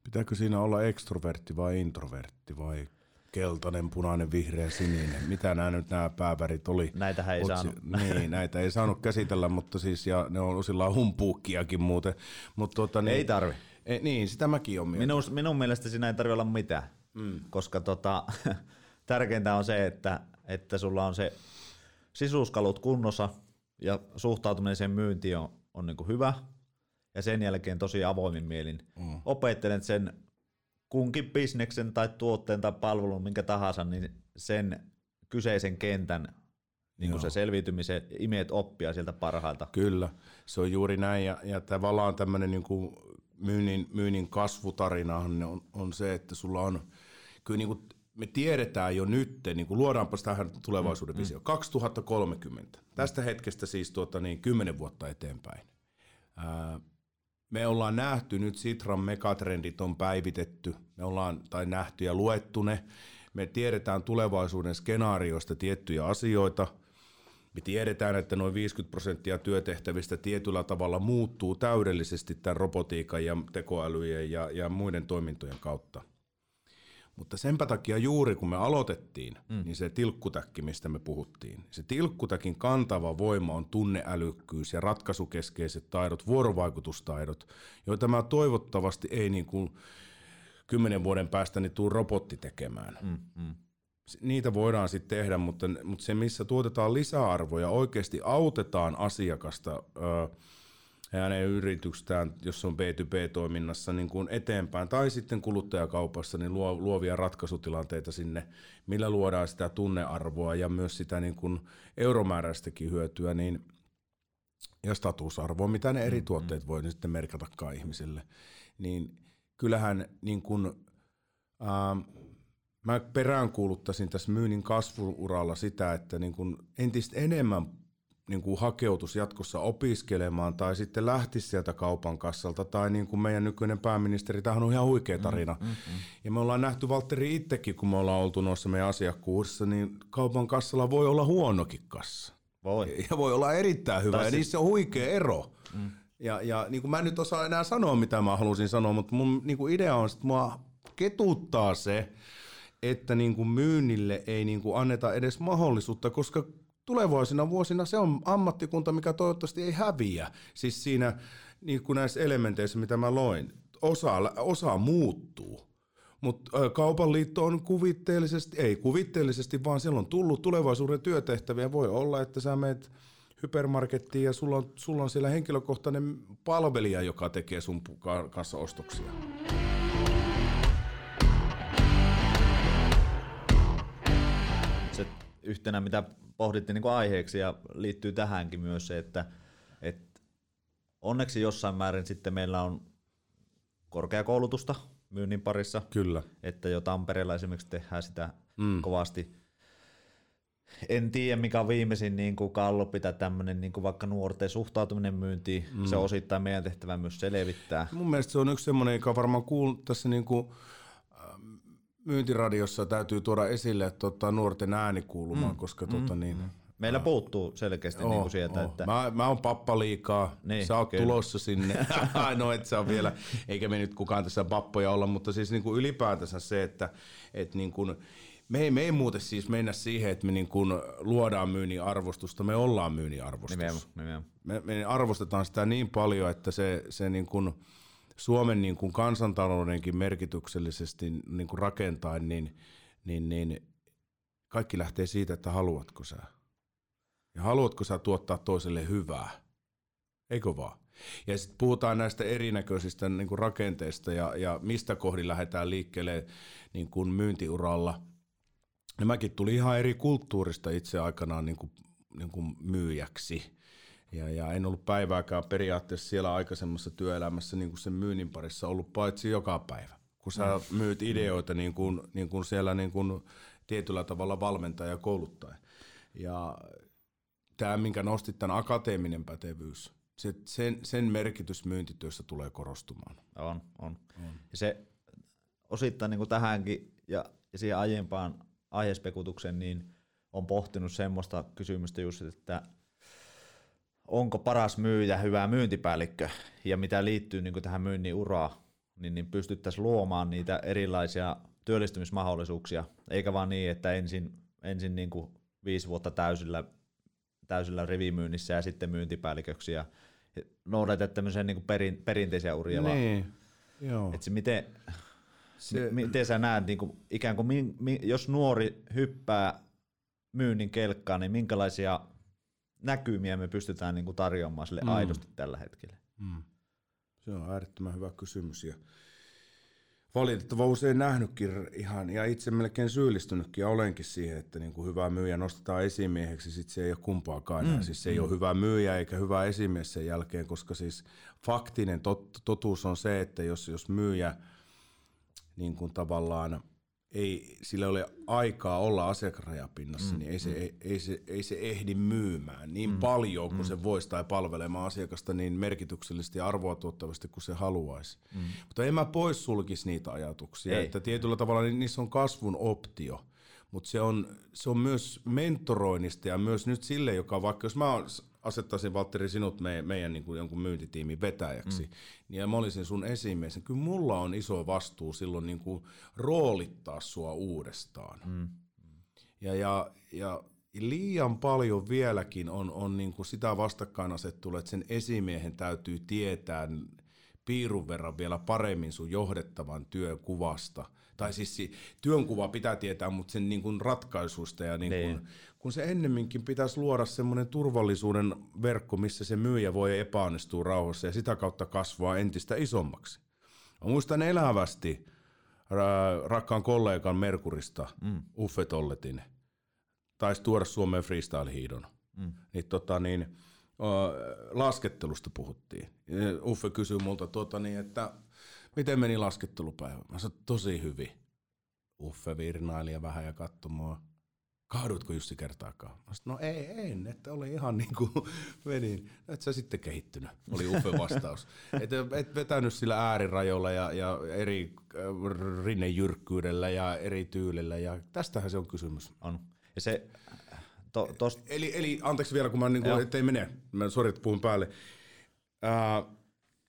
Pitääkö siinä olla ekstrovertti vai introvertti vai keltainen, punainen, vihreä, sininen? Mitä nämä nyt nämä päävärit oli?
Näitä ei Otsi- saanut.
Niin, näitä ei saanut käsitellä, mutta siis ja ne on osillaan humpuukkiakin muuten. Mutta tuota, niin,
ei tarvi.
Ei, niin, sitä mäkin on
minun, minun mielestä siinä ei tarvi olla mitään, mm. koska tota, [laughs] tärkeintä on se, että, että sulla on se sisuskalut kunnossa ja suhtautuminen sen myyntiin on on niin kuin hyvä, ja sen jälkeen tosi avoimin mielin. Mm. opettelen sen kunkin bisneksen tai tuotteen tai palvelun, minkä tahansa, niin sen kyseisen kentän niin kuin se selviytymisen, imeet oppia sieltä parhailta.
Kyllä, se on juuri näin, ja, ja tavallaan tämmöinen niin kuin myynnin, myynnin kasvutarinahan on, on se, että sulla on, kyllä niin kuin me tiedetään jo nyt, niin kuin luodaanpa tähän tulevaisuuden mm, visio, 2030. Tästä hetkestä siis tuota, niin 10 vuotta eteenpäin. Ää, me ollaan nähty nyt Sitran megatrendit on päivitetty, me ollaan tai nähty ja luettu ne. Me tiedetään tulevaisuuden skenaarioista tiettyjä asioita. Me tiedetään, että noin 50 prosenttia työtehtävistä tietyllä tavalla muuttuu täydellisesti tämän robotiikan ja tekoälyjen ja, ja muiden toimintojen kautta. Mutta senpä takia juuri kun me aloitettiin, mm. niin se tilkkutäkki, mistä me puhuttiin, se tilkkutäkin kantava voima on tunneälykkyys ja ratkaisukeskeiset taidot, vuorovaikutustaidot, joita mä toivottavasti ei niin kuin kymmenen vuoden päästä niin tuu robotti tekemään. Mm, mm. Niitä voidaan sitten tehdä, mutta, mutta se missä tuotetaan lisäarvoja, oikeasti autetaan asiakasta öö, hänen yritykstään, jos on B2B-toiminnassa niin kuin eteenpäin, tai sitten kuluttajakaupassa, niin luo, luovia ratkaisutilanteita sinne, millä luodaan sitä tunnearvoa ja myös sitä niin kuin euromääräistäkin hyötyä, niin, ja statusarvoa, mitä ne eri mm, tuotteet voi sitten merkatakaan ihmisille, niin kyllähän niin kuin, ähm, mä peräänkuuluttaisin tässä myynnin kasvuuralla sitä, että niin kuin entistä enemmän niin kuin hakeutuisi jatkossa opiskelemaan tai sitten lähtisi sieltä kaupan kassalta tai niin kuin meidän nykyinen pääministeri, tämähän on ihan huikea tarina. Mm, mm, mm. Ja me ollaan nähty Valtteri itsekin, kun me ollaan oltu noissa meidän asiakkuudessa, niin kaupan kassalla voi olla huonokin kassa.
Voi.
Ja voi olla erittäin hyvä, ja niissä on huikea ero. Mm. Ja, ja niin kuin mä en nyt osaa enää sanoa, mitä mä halusin sanoa, mutta mun niin kuin idea on, että mua ketuttaa se, että niin kuin myynnille ei niin kuin anneta edes mahdollisuutta, koska tulevaisina vuosina se on ammattikunta, mikä toivottavasti ei häviä. Siis siinä niin kuin näissä elementeissä, mitä mä loin, osa, osa muuttuu. Mutta kaupan liitto on kuvitteellisesti, ei kuvitteellisesti, vaan siellä on tullut tulevaisuuden työtehtäviä. Voi olla, että sä meet hypermarkettiin ja sulla on, sulla on siellä henkilökohtainen palvelija, joka tekee sun kanssa ostoksia.
Se yhtenä, mitä pohdittiin niin kuin aiheeksi ja liittyy tähänkin myös se, että, että onneksi jossain määrin sitten meillä on korkeakoulutusta myynnin parissa.
Kyllä.
Että jo Tampereella esimerkiksi tehdään sitä mm. kovasti. En tiedä, mikä on viimeisin niin kuin kallopi tai tämmöinen niin kuin vaikka nuorten suhtautuminen myyntiin. Mm. Se on osittain meidän tehtävä myös selvittää.
Mun mielestä se on yksi semmoinen, joka varmaan kuuluu tässä niin kuin myyntiradiossa täytyy tuoda esille että tota, nuorten ääni kuulumaan, mm. koska tota, mm. niin,
Meillä puuttuu selkeästi oh, niin kuin sieltä. Oh. Että...
Mä, mä oon pappa liikaa, niin, sä oot kyllä. tulossa sinne. [laughs] no et sä vielä, eikä me nyt kukaan tässä pappoja olla, mutta siis niin kuin ylipäätänsä se, että et niin kuin, me ei, me ei muuten siis mennä siihen, että me niin kuin luodaan myynnin arvostusta, me ollaan myynnin arvostus. Nimenomaan, nimenomaan. Me, me arvostetaan sitä niin paljon, että se, se niin kuin, Suomen niin kuin kansantaloudenkin merkityksellisesti niin kuin rakentaen, niin, niin, niin kaikki lähtee siitä, että haluatko sä. Ja haluatko sä tuottaa toiselle hyvää. Eikö vaan? Ja sitten puhutaan näistä erinäköisistä niin kuin rakenteista ja, ja mistä kohdin lähdetään liikkeelle niin kuin myyntiuralla. Ja mäkin tuli ihan eri kulttuurista itse aikanaan niin kuin, niin kuin myyjäksi. Ja, ja en ollut päivääkään periaatteessa siellä aikaisemmassa työelämässä niin kuin sen myynnin parissa ollut paitsi joka päivä. Kun sä mm. myyt ideoita niin kuin, niin kuin siellä niin kuin tietyllä tavalla valmentaja ja kouluttaja. Ja tämä, minkä nostit, tämän akateeminen pätevyys, se, sen, sen merkitys myyntityössä tulee korostumaan.
On, on. on. Ja se osittain niin kuin tähänkin ja, ja siihen aiempaan aiheespekutukseen, niin on pohtinut semmoista kysymystä just, että onko paras myyjä hyvä myyntipäällikkö ja mitä liittyy niin tähän myynnin uraan, niin, niin pystyttäisiin luomaan niitä erilaisia työllistymismahdollisuuksia, eikä vaan niin, että ensin, ensin niin kuin viisi vuotta täysillä, täysillä rivimyynnissä ja sitten myyntipäälliköksi ja noudatet tämmöisiä niin perin, perinteisiä uria.
Niin, vaan, joo.
Että se miten, se, miten sä näet, niin kuin, ikään kuin jos nuori hyppää myynnin kelkkaan, niin minkälaisia näkymiä me pystytään niin kuin tarjoamaan sille mm. aidosti tällä hetkellä? Mm.
Se on äärettömän hyvä kysymys ja valitettavasti usein nähnytkin ihan ja itse melkein syyllistynytkin ja olenkin siihen, että niin kuin hyvä myyjä nostetaan esimieheksi, sit se ei ole kumpaakaan. Mm. Siis se ei mm. ole hyvä myyjä eikä hyvä esimies sen jälkeen, koska siis faktinen tot, totuus on se, että jos, jos myyjä niin kuin tavallaan – ei sillä ole aikaa olla asiakasrajapinnassa, mm, niin ei se, mm. ei, ei, se, ei se ehdi myymään niin mm, paljon kuin mm. se voisi tai palvelemaan asiakasta niin merkityksellisesti ja arvoa tuottavasti kuin se haluaisi. Mm. Mutta en mä poissulkisi niitä ajatuksia, ei. että tietyllä tavalla niissä on kasvun optio. mutta se on, se on myös mentoroinnista ja myös nyt sille, joka vaikka jos mä asettaisin Valtteri sinut me, meidän niin kuin jonkun myyntitiimin vetäjäksi, mm. niin ja mä olisin sun esimies, niin kyllä mulla on iso vastuu silloin niin kuin roolittaa sua uudestaan. Mm. Ja, ja, ja liian paljon vieläkin on, on niin kuin sitä vastakkainasettelua, että sen esimiehen täytyy tietää piirun verran vielä paremmin sun johdettavan työkuvasta. Tai siis työnkuva pitää tietää, mutta sen niin kuin ratkaisuista ja niin kuin, niin. Kun se ennemminkin pitäisi luoda semmoinen turvallisuuden verkko, missä se myyjä voi epäonnistua rauhassa ja sitä kautta kasvaa entistä isommaksi. Mä muistan elävästi rakkaan kollegan Merkurista, mm. Uffe Tolletin, taisi tuoda Suomeen freestyle-hiidon. Mm. Niin, tota, niin, laskettelusta puhuttiin. Uffe kysyi multa, tuota, niin, että miten meni laskettelupäivä? Mä sanoin, tosi hyvin. Uffe virnaili ja vähän ja katsoi mua. Kaadutko Jussi kertaakaan? Mä sanoin, no ei, en, että oli ihan niin kuin [laughs] menin. Et sä sitten kehittynyt, oli Uffe vastaus. [laughs] et, et vetänyt sillä äärirajoilla ja, ja eri äh, rinnejyrkkyydellä ja eri tyylillä ja tästähän se on kysymys.
On. Ja se, to, tost...
eli, eli anteeksi vielä, kun mä niin kuin, ettei mene, mä sori, että puhun päälle. Uh,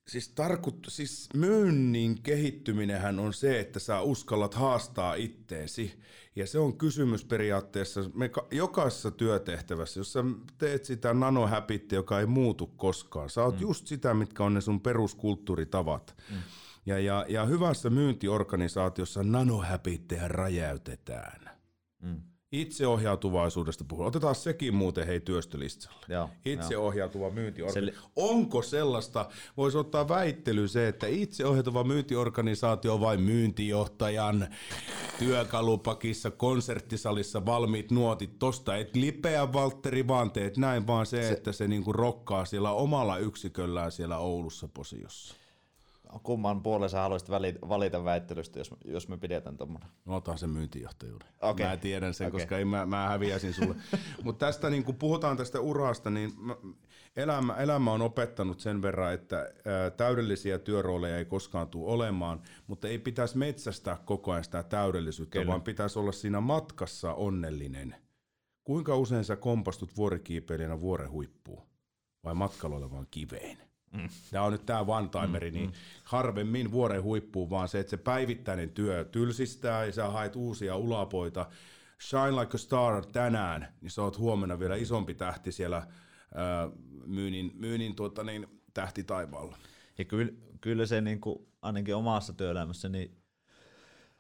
siis, tarkut, siis myynnin kehittyminenhän on se, että sä uskallat haastaa itteesi. Ja se on kysymys periaatteessa me jokaisessa työtehtävässä, jos sä teet sitä nanohäpittä, joka ei muutu koskaan. Sä oot mm. just sitä, mitkä on ne sun peruskulttuuritavat. Mm. Ja, ja, ja hyvässä myyntiorganisaatiossa nanohäpittejä räjäytetään. Mm. Itseohjautuvaisuudesta puhun. Otetaan sekin muuten hei työstölistalle. Joo, Itseohjautuva jo. myyntiorganisaatio. Se... Onko sellaista, voisi ottaa väittely se, että itseohjautuva myyntiorganisaatio on vain myyntijohtajan työkalupakissa, konserttisalissa valmiit nuotit. Tosta et lipeä Valtteri, vaan teet näin, vaan se, se... että se niinku rokkaa siellä omalla yksiköllään siellä Oulussa posiossa
kumman puolen sä haluaisit valita väittelystä, jos, jos me pidetään tuommoinen?
No otan sen myyntijohtajuuden. Okay. Mä tiedän sen, okay. koska ei, mä, mä häviäisin sulle. [laughs] Mutta tästä niin kun puhutaan tästä urasta, niin mä, elämä, elämä on opettanut sen verran, että ää, täydellisiä työrooleja ei koskaan tule olemaan, mutta ei pitäisi metsästää koko ajan sitä täydellisyyttä, Kyllä. vaan pitäisi olla siinä matkassa onnellinen. Kuinka usein sä kompastut vuorikiipeilijänä vuoren huippuun vai matkalla olevaan kiveen? Mm. Tämä on nyt tämä one-timeri, mm, niin mm. harvemmin vuoren huippuun, vaan se, että se päivittäinen työ tylsistää ja sä haet uusia ulapoita. Shine like a star tänään, niin sä oot huomenna vielä isompi tähti siellä ää, myynnin, myynnin tuota, niin, tähti taivaalla.
Ja kyllä, kyllä se niin kuin, ainakin omassa työelämässä, niin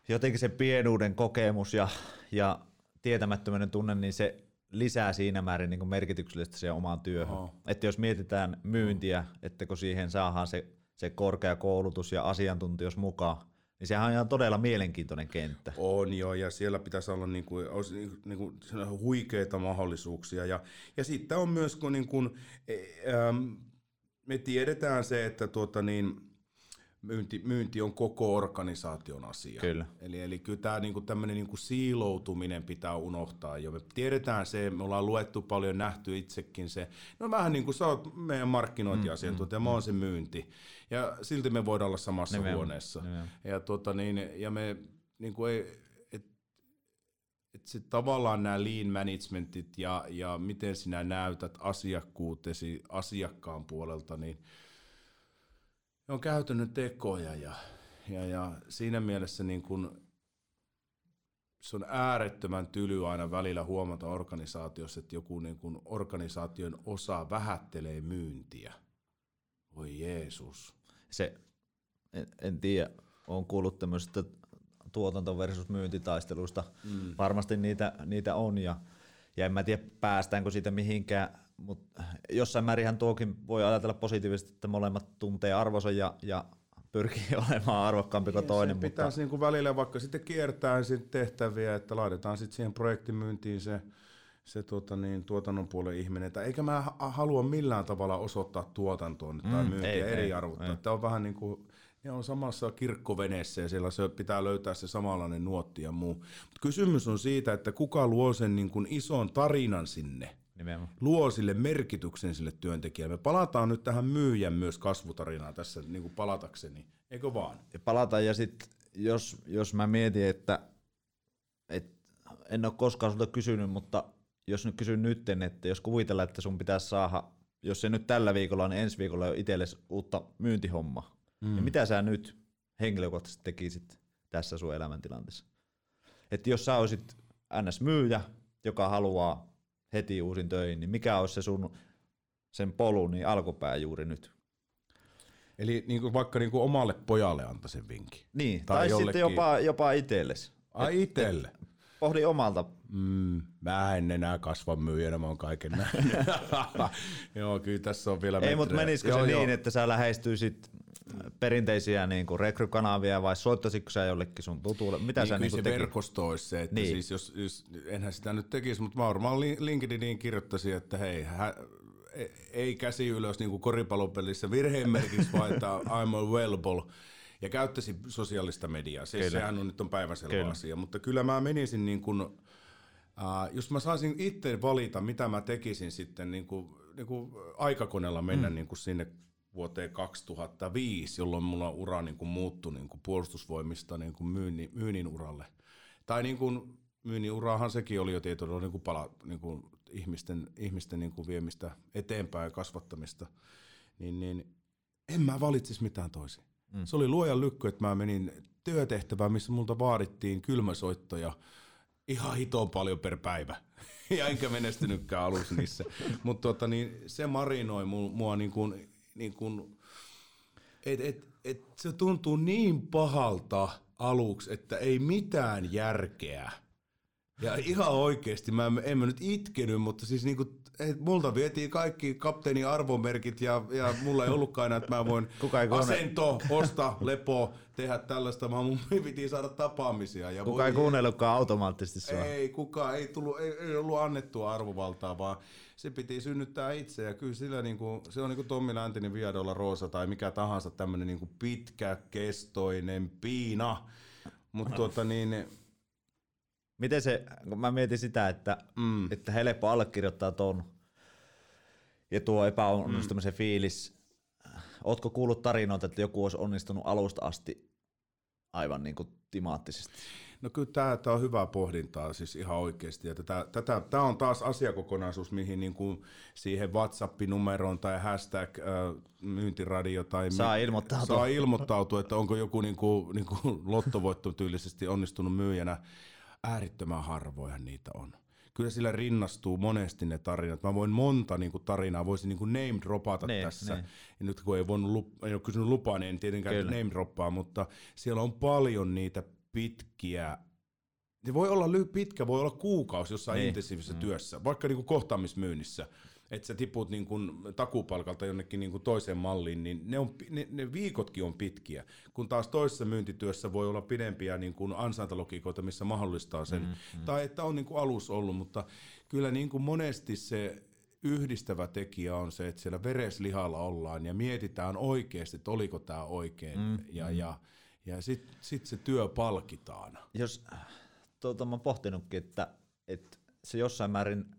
jotenkin se pienuuden kokemus ja, ja tietämättömyyden tunne, niin se lisää siinä määrin niin merkityksellistä siihen omaan työhön. Oh. Että jos mietitään myyntiä, että kun siihen saadaan se, se korkeakoulutus ja asiantuntijuus mukaan, niin sehän on ihan todella mielenkiintoinen kenttä.
On joo, ja siellä pitäisi olla niinku, niin kuin huikeita mahdollisuuksia. Ja, ja sitten on myös, kun niin kuin, ähm, me tiedetään se, että tuota niin, myynti, myynti on koko organisaation asia.
Kyllä.
Eli, eli kyllä tämä niinku, tämmöinen niinku siiloutuminen pitää unohtaa jo. Me tiedetään se, me ollaan luettu paljon, nähty itsekin se. No vähän niin kuin sä oot meidän markkinointiasiantuntija, mm, mm, mä oon se myynti. Ja silti me voidaan olla samassa Nimenomaan. huoneessa. Nimenomaan. Ja, tuota, niin, ja me niin kuin ei, et, et se, tavallaan nämä lean managementit ja, ja miten sinä näytät asiakkuutesi asiakkaan puolelta, niin – ne on käytännön tekoja ja, ja, ja siinä mielessä niin kun, se on äärettömän tyly aina välillä huomata organisaatiossa, että joku niin kun organisaation osa vähättelee myyntiä. Voi Jeesus.
Se, en, en tiedä, on kuullut tämmöisestä tuotanto versus myyntitaistelusta. Mm. Varmasti niitä, niitä on ja, ja en mä tiedä päästäänkö siitä mihinkään mutta jossain määrin tuokin voi ajatella positiivisesti, että molemmat tuntee arvonsa ja, ja pyrkii [laughs] olemaan arvokkaampi kuin toinen.
Se pitäisi mutta... niin kuin välillä vaikka sitten kiertää sit tehtäviä, että laitetaan sitten siihen projektimyyntiin se, se tuota niin, tuotannon puolen ihminen. Eikä mä halua millään tavalla osoittaa tuotantoon mm, tai myyntiä ei, eriarvottaa. Ei, Tämä on vähän niin kuin, ne on samassa kirkkoveneessä ja siellä se pitää löytää se samanlainen nuotti ja muu. Mut kysymys on siitä, että kuka luo sen niin kuin ison tarinan sinne Nimenomaan. luo sille merkityksen sille työntekijälle. Me palataan nyt tähän myyjän myös kasvutarinaan tässä niin kuin palatakseni, eikö vaan?
Ja palataan ja sitten jos, jos mä mietin, että, että en ole koskaan sulta kysynyt, mutta jos nyt kysyn nytten, että jos kuvitellaan, että sun pitäisi saada, jos se nyt tällä viikolla, niin ensi viikolla jo itsellesi uutta myyntihommaa, mm. niin mitä sä nyt henkilökohtaisesti tekisit tässä sun elämäntilanteessa? Että jos sä olisit NS-myyjä, joka haluaa heti uusin töihin, niin mikä olisi se sun sen polun niin alkupää juuri nyt?
Eli niin kuin vaikka niin kuin omalle pojalle antaisin vinkin.
Niin, tai, tai jollekin... sitten jopa, jopa itsellesi.
Ai itselle?
Pohdi omalta.
Mm, mä en enää kasva myyjänä, mä oon kaiken nähnyt. [laughs] [laughs] joo, kyllä tässä on vielä
Ei, mutta menisikö joo, se joo. niin, että sä lähestyisit perinteisiä niin kuin rekrykanavia vai soittaisitko sä jollekin sun tutulle? Mitä
niin,
sä niin
se tekit? verkosto olisi se, että niin. siis jos, jos, enhän sitä nyt tekisi, mutta mä varmaan LinkedIniin kirjoittaisin, että hei, hä, e, ei käsi ylös niin kuin koripallopelissä virheen merkiksi, vaan että I'm available ja käyttäisi sosiaalista mediaa. Siis kyllä. sehän on nyt on päiväselvä kyllä. asia, mutta kyllä mä menisin niin kuin, uh, jos mä saisin itse valita, mitä mä tekisin sitten niin kuin, niin kuin aikakoneella mennä mm. niin kuin sinne vuoteen 2005, jolloin mulla ura niin kuin muuttui niin kuin puolustusvoimista niin kuin myynnin, myynnin uralle. Tai niin kuin myynnin urahan sekin oli jo tietyllä niin kuin pala, niin kuin ihmisten, ihmisten niin kuin viemistä eteenpäin ja kasvattamista. Niin, niin en mä valitsisi mitään toisin. Mm. Se oli luojan lykky, että mä menin työtehtävään, missä multa vaadittiin kylmäsoittoja ihan hitoon paljon per päivä. [laughs] ja enkä menestynytkään alussa niissä. Mutta tota, niin, se marinoi mua niin kuin, niin kuin, et, et, et se tuntuu niin pahalta aluksi, että ei mitään järkeä. Ja ihan oikeasti, mä en mä nyt itkenyt, mutta siis niinku et multa vietiin kaikki kapteeni arvomerkit ja, ja mulla ei ollutkaan enää, että mä voin [laughs] Kuka ei asento, osta, lepo, tehdä tällaista, vaan mun [laughs] piti saada tapaamisia. Ja
kuka ei kuunnellutkaan automaattisesti sua?
Ei, kuka ei, tullut, ei, ei ollut annettua arvovaltaa, vaan se piti synnyttää itse. Ja kyllä sillä niinku, se on niin kuin Tommi Läntinen Viadolla Roosa tai mikä tahansa tämmöinen niinku pitkäkestoinen piina. Mutta tuota niin,
Miten se, kun mä mietin sitä, että, mm. että helppo allekirjoittaa ton ja tuo epäonnistumisen mm. fiilis. Ootko kuullut tarinoita, että joku olisi onnistunut alusta asti aivan niin kuin timaattisesti?
No kyllä tämä, tämä on hyvää pohdintaa siis ihan oikeasti. Ja tätä, tätä, tämä on taas asiakokonaisuus, mihin niin kuin siihen WhatsApp-numeroon tai hashtag äh, myyntiradio tai
saa ilmoittautua.
saa ilmoittautua, että onko joku niin kuin, niin kuin lottovoitto tyylisesti onnistunut myyjänä äärittömän harvoja niitä on. Kyllä sillä rinnastuu monesti ne tarinat. Mä voin monta niin kuin, tarinaa, voisin niin kuin name dropata ne, tässä. Ne. Ja nyt kun ei, voinut lup, ei ole kysynyt lupaa, niin en tietenkään Kyllä. name droppaa, mutta siellä on paljon niitä pitkiä se voi olla pitkä, voi olla kuukausi jossain niin. intensiivisessä mm. työssä, vaikka niin kuin kohtaamismyynnissä että sä tiput niin kun takupalkalta jonnekin niin kun toiseen malliin, niin ne, on, ne, ne viikotkin on pitkiä. Kun taas toisessa myyntityössä voi olla pidempiä niin kun ansaintalogiikoita, missä mahdollistaa sen. Mm-hmm. Tai että on niin kuin alus ollut, mutta kyllä niin kuin monesti se yhdistävä tekijä on se, että siellä vereslihalla ollaan ja mietitään oikeasti, että oliko tämä oikein. Mm-hmm. Ja, ja, ja sitten sit se työ palkitaan.
Jos, tuota, mä oon pohtinutkin, että, että se jossain määrin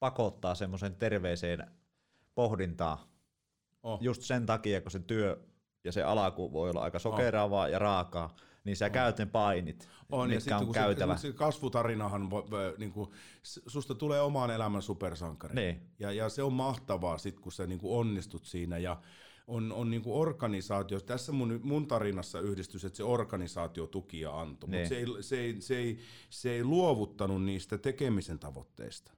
pakottaa semmoisen terveeseen pohdintaan. Oh. Just sen takia, kun se työ ja se alaku voi olla aika sokeraavaa oh. ja raakaa, niin sä oh. käyt ne painit, on, mitkä ja on käytävä.
Se, se kasvutarinahan, niin kuin, susta tulee omaan elämän supersankari.
Niin.
Ja, ja se on mahtavaa sit, kun sä niin kuin onnistut siinä ja on, on niin kuin organisaatio, tässä mun, mun tarinassa yhdistys, että se organisaatio tuki ja antoi, mutta niin. se ei, se, ei, se, ei, se ei luovuttanut niistä tekemisen tavoitteista.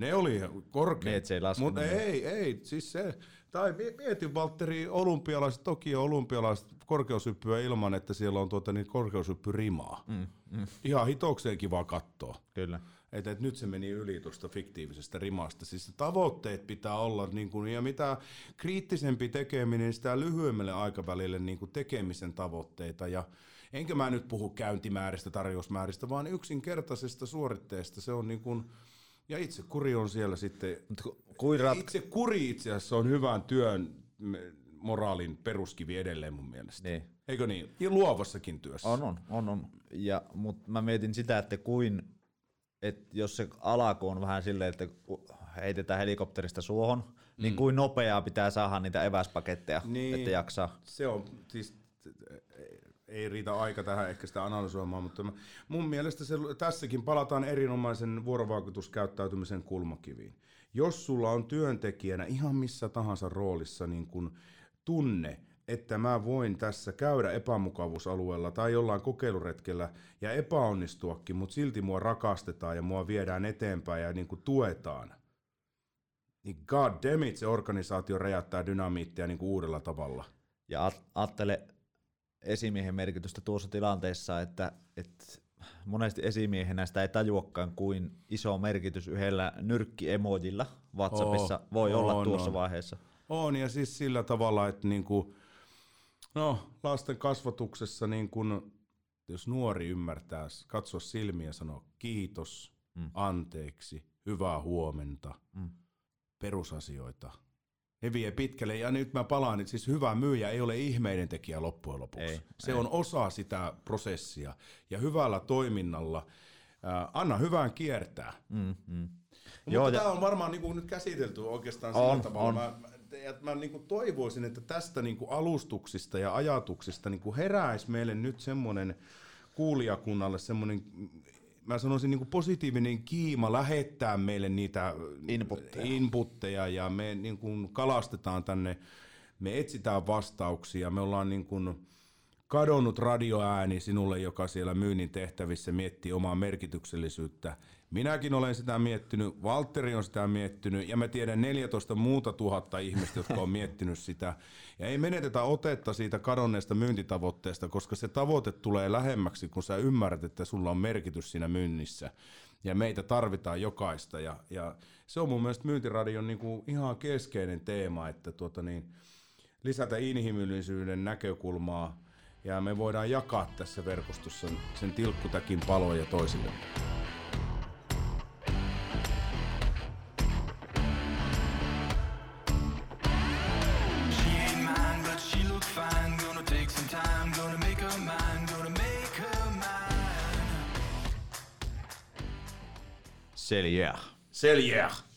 Ne oli korkeat.
Niin, ei
Mutta ei, ei, siis se, tai mietin Valtteri olympialaiset, toki olympialaiset korkeushyppyä ilman, että siellä on tuota niin korkeushyppyrimaa. Mm, mm. Ihan hitokseen kiva katsoa.
Kyllä.
Että et nyt se meni yli tuosta fiktiivisestä rimasta. Siis tavoitteet pitää olla, niin kuin, ja mitä kriittisempi tekeminen, sitä lyhyemmälle aikavälille niin kuin tekemisen tavoitteita. Ja enkä mä nyt puhu käyntimääristä, tarjousmääristä, vaan yksinkertaisesta suoritteesta. Se on niin kuin, ja itse kuri on siellä sitten, kuin rat... itse kuri itse asiassa on hyvän työn moraalin peruskivi edelleen mun mielestä.
Niin.
Eikö niin? Ja luovassakin työssä.
On, on, on, on. Ja, mutta mä mietin sitä, että kuin, että jos se alako on vähän silleen, että heitetään helikopterista suohon, niin mm. niin kuin nopeaa pitää saada niitä eväspaketteja, niin, että jaksaa.
Se on siis ei riitä aika tähän ehkä sitä analysoimaan, mutta mun mielestä se, tässäkin palataan erinomaisen vuorovaikutuskäyttäytymisen kulmakiviin. Jos sulla on työntekijänä ihan missä tahansa roolissa niin kun tunne, että mä voin tässä käydä epämukavuusalueella tai jollain kokeiluretkellä ja epäonnistuakin, mutta silti mua rakastetaan ja mua viedään eteenpäin ja niin kuin tuetaan, niin god damn it, se organisaatio räjäyttää dynamiittia niin kuin uudella tavalla.
Ja ajattele esimiehen merkitystä tuossa tilanteessa, että, että monesti esimiehenä sitä ei tajuakaan kuin iso merkitys yhdellä nyrkkiemojilla WhatsAppissa oh, voi olla on, tuossa
on.
vaiheessa.
On, ja siis sillä tavalla, että niinku, no, lasten kasvatuksessa, niin kun, jos nuori ymmärtää katsoa silmiä ja sanoa kiitos, mm. anteeksi, hyvää huomenta, mm. perusasioita, ne vie pitkälle. Ja nyt mä palaan, että siis hyvä myyjä ei ole ihmeiden tekijä loppujen lopuksi. Ei, se ei. on osa sitä prosessia. Ja hyvällä toiminnalla, äh, anna hyvään kiertää. Mm, mm. No, Joo, mutta ja... tämä on varmaan niin kuin nyt käsitelty oikeastaan on, sillä tavalla. On. Mä, ja mä niin kuin toivoisin, että tästä niin kuin alustuksista ja ajatuksista niin kuin heräisi meille nyt semmoinen kuulijakunnalle semmoinen mä sanoisin niin positiivinen kiima lähettää meille niitä inputteja, inputteja ja me niin kuin kalastetaan tänne, me etsitään vastauksia, me ollaan niin kuin kadonnut radioääni sinulle, joka siellä myynnin tehtävissä miettii omaa merkityksellisyyttä Minäkin olen sitä miettinyt, Valtteri on sitä miettinyt ja mä tiedän 14 muuta tuhatta ihmistä, jotka on miettinyt sitä. Ja ei menetetä otetta siitä kadonneesta myyntitavoitteesta, koska se tavoite tulee lähemmäksi, kun sä ymmärrät, että sulla on merkitys siinä myynnissä. Ja meitä tarvitaan jokaista. Ja, ja se on mun mielestä myyntiradion niin kuin ihan keskeinen teema, että tuota niin, lisätä inhimillisyyden näkökulmaa ja me voidaan jakaa tässä verkostossa sen tilkkutakin paloja C'est
l'hier.
C'est l'hier.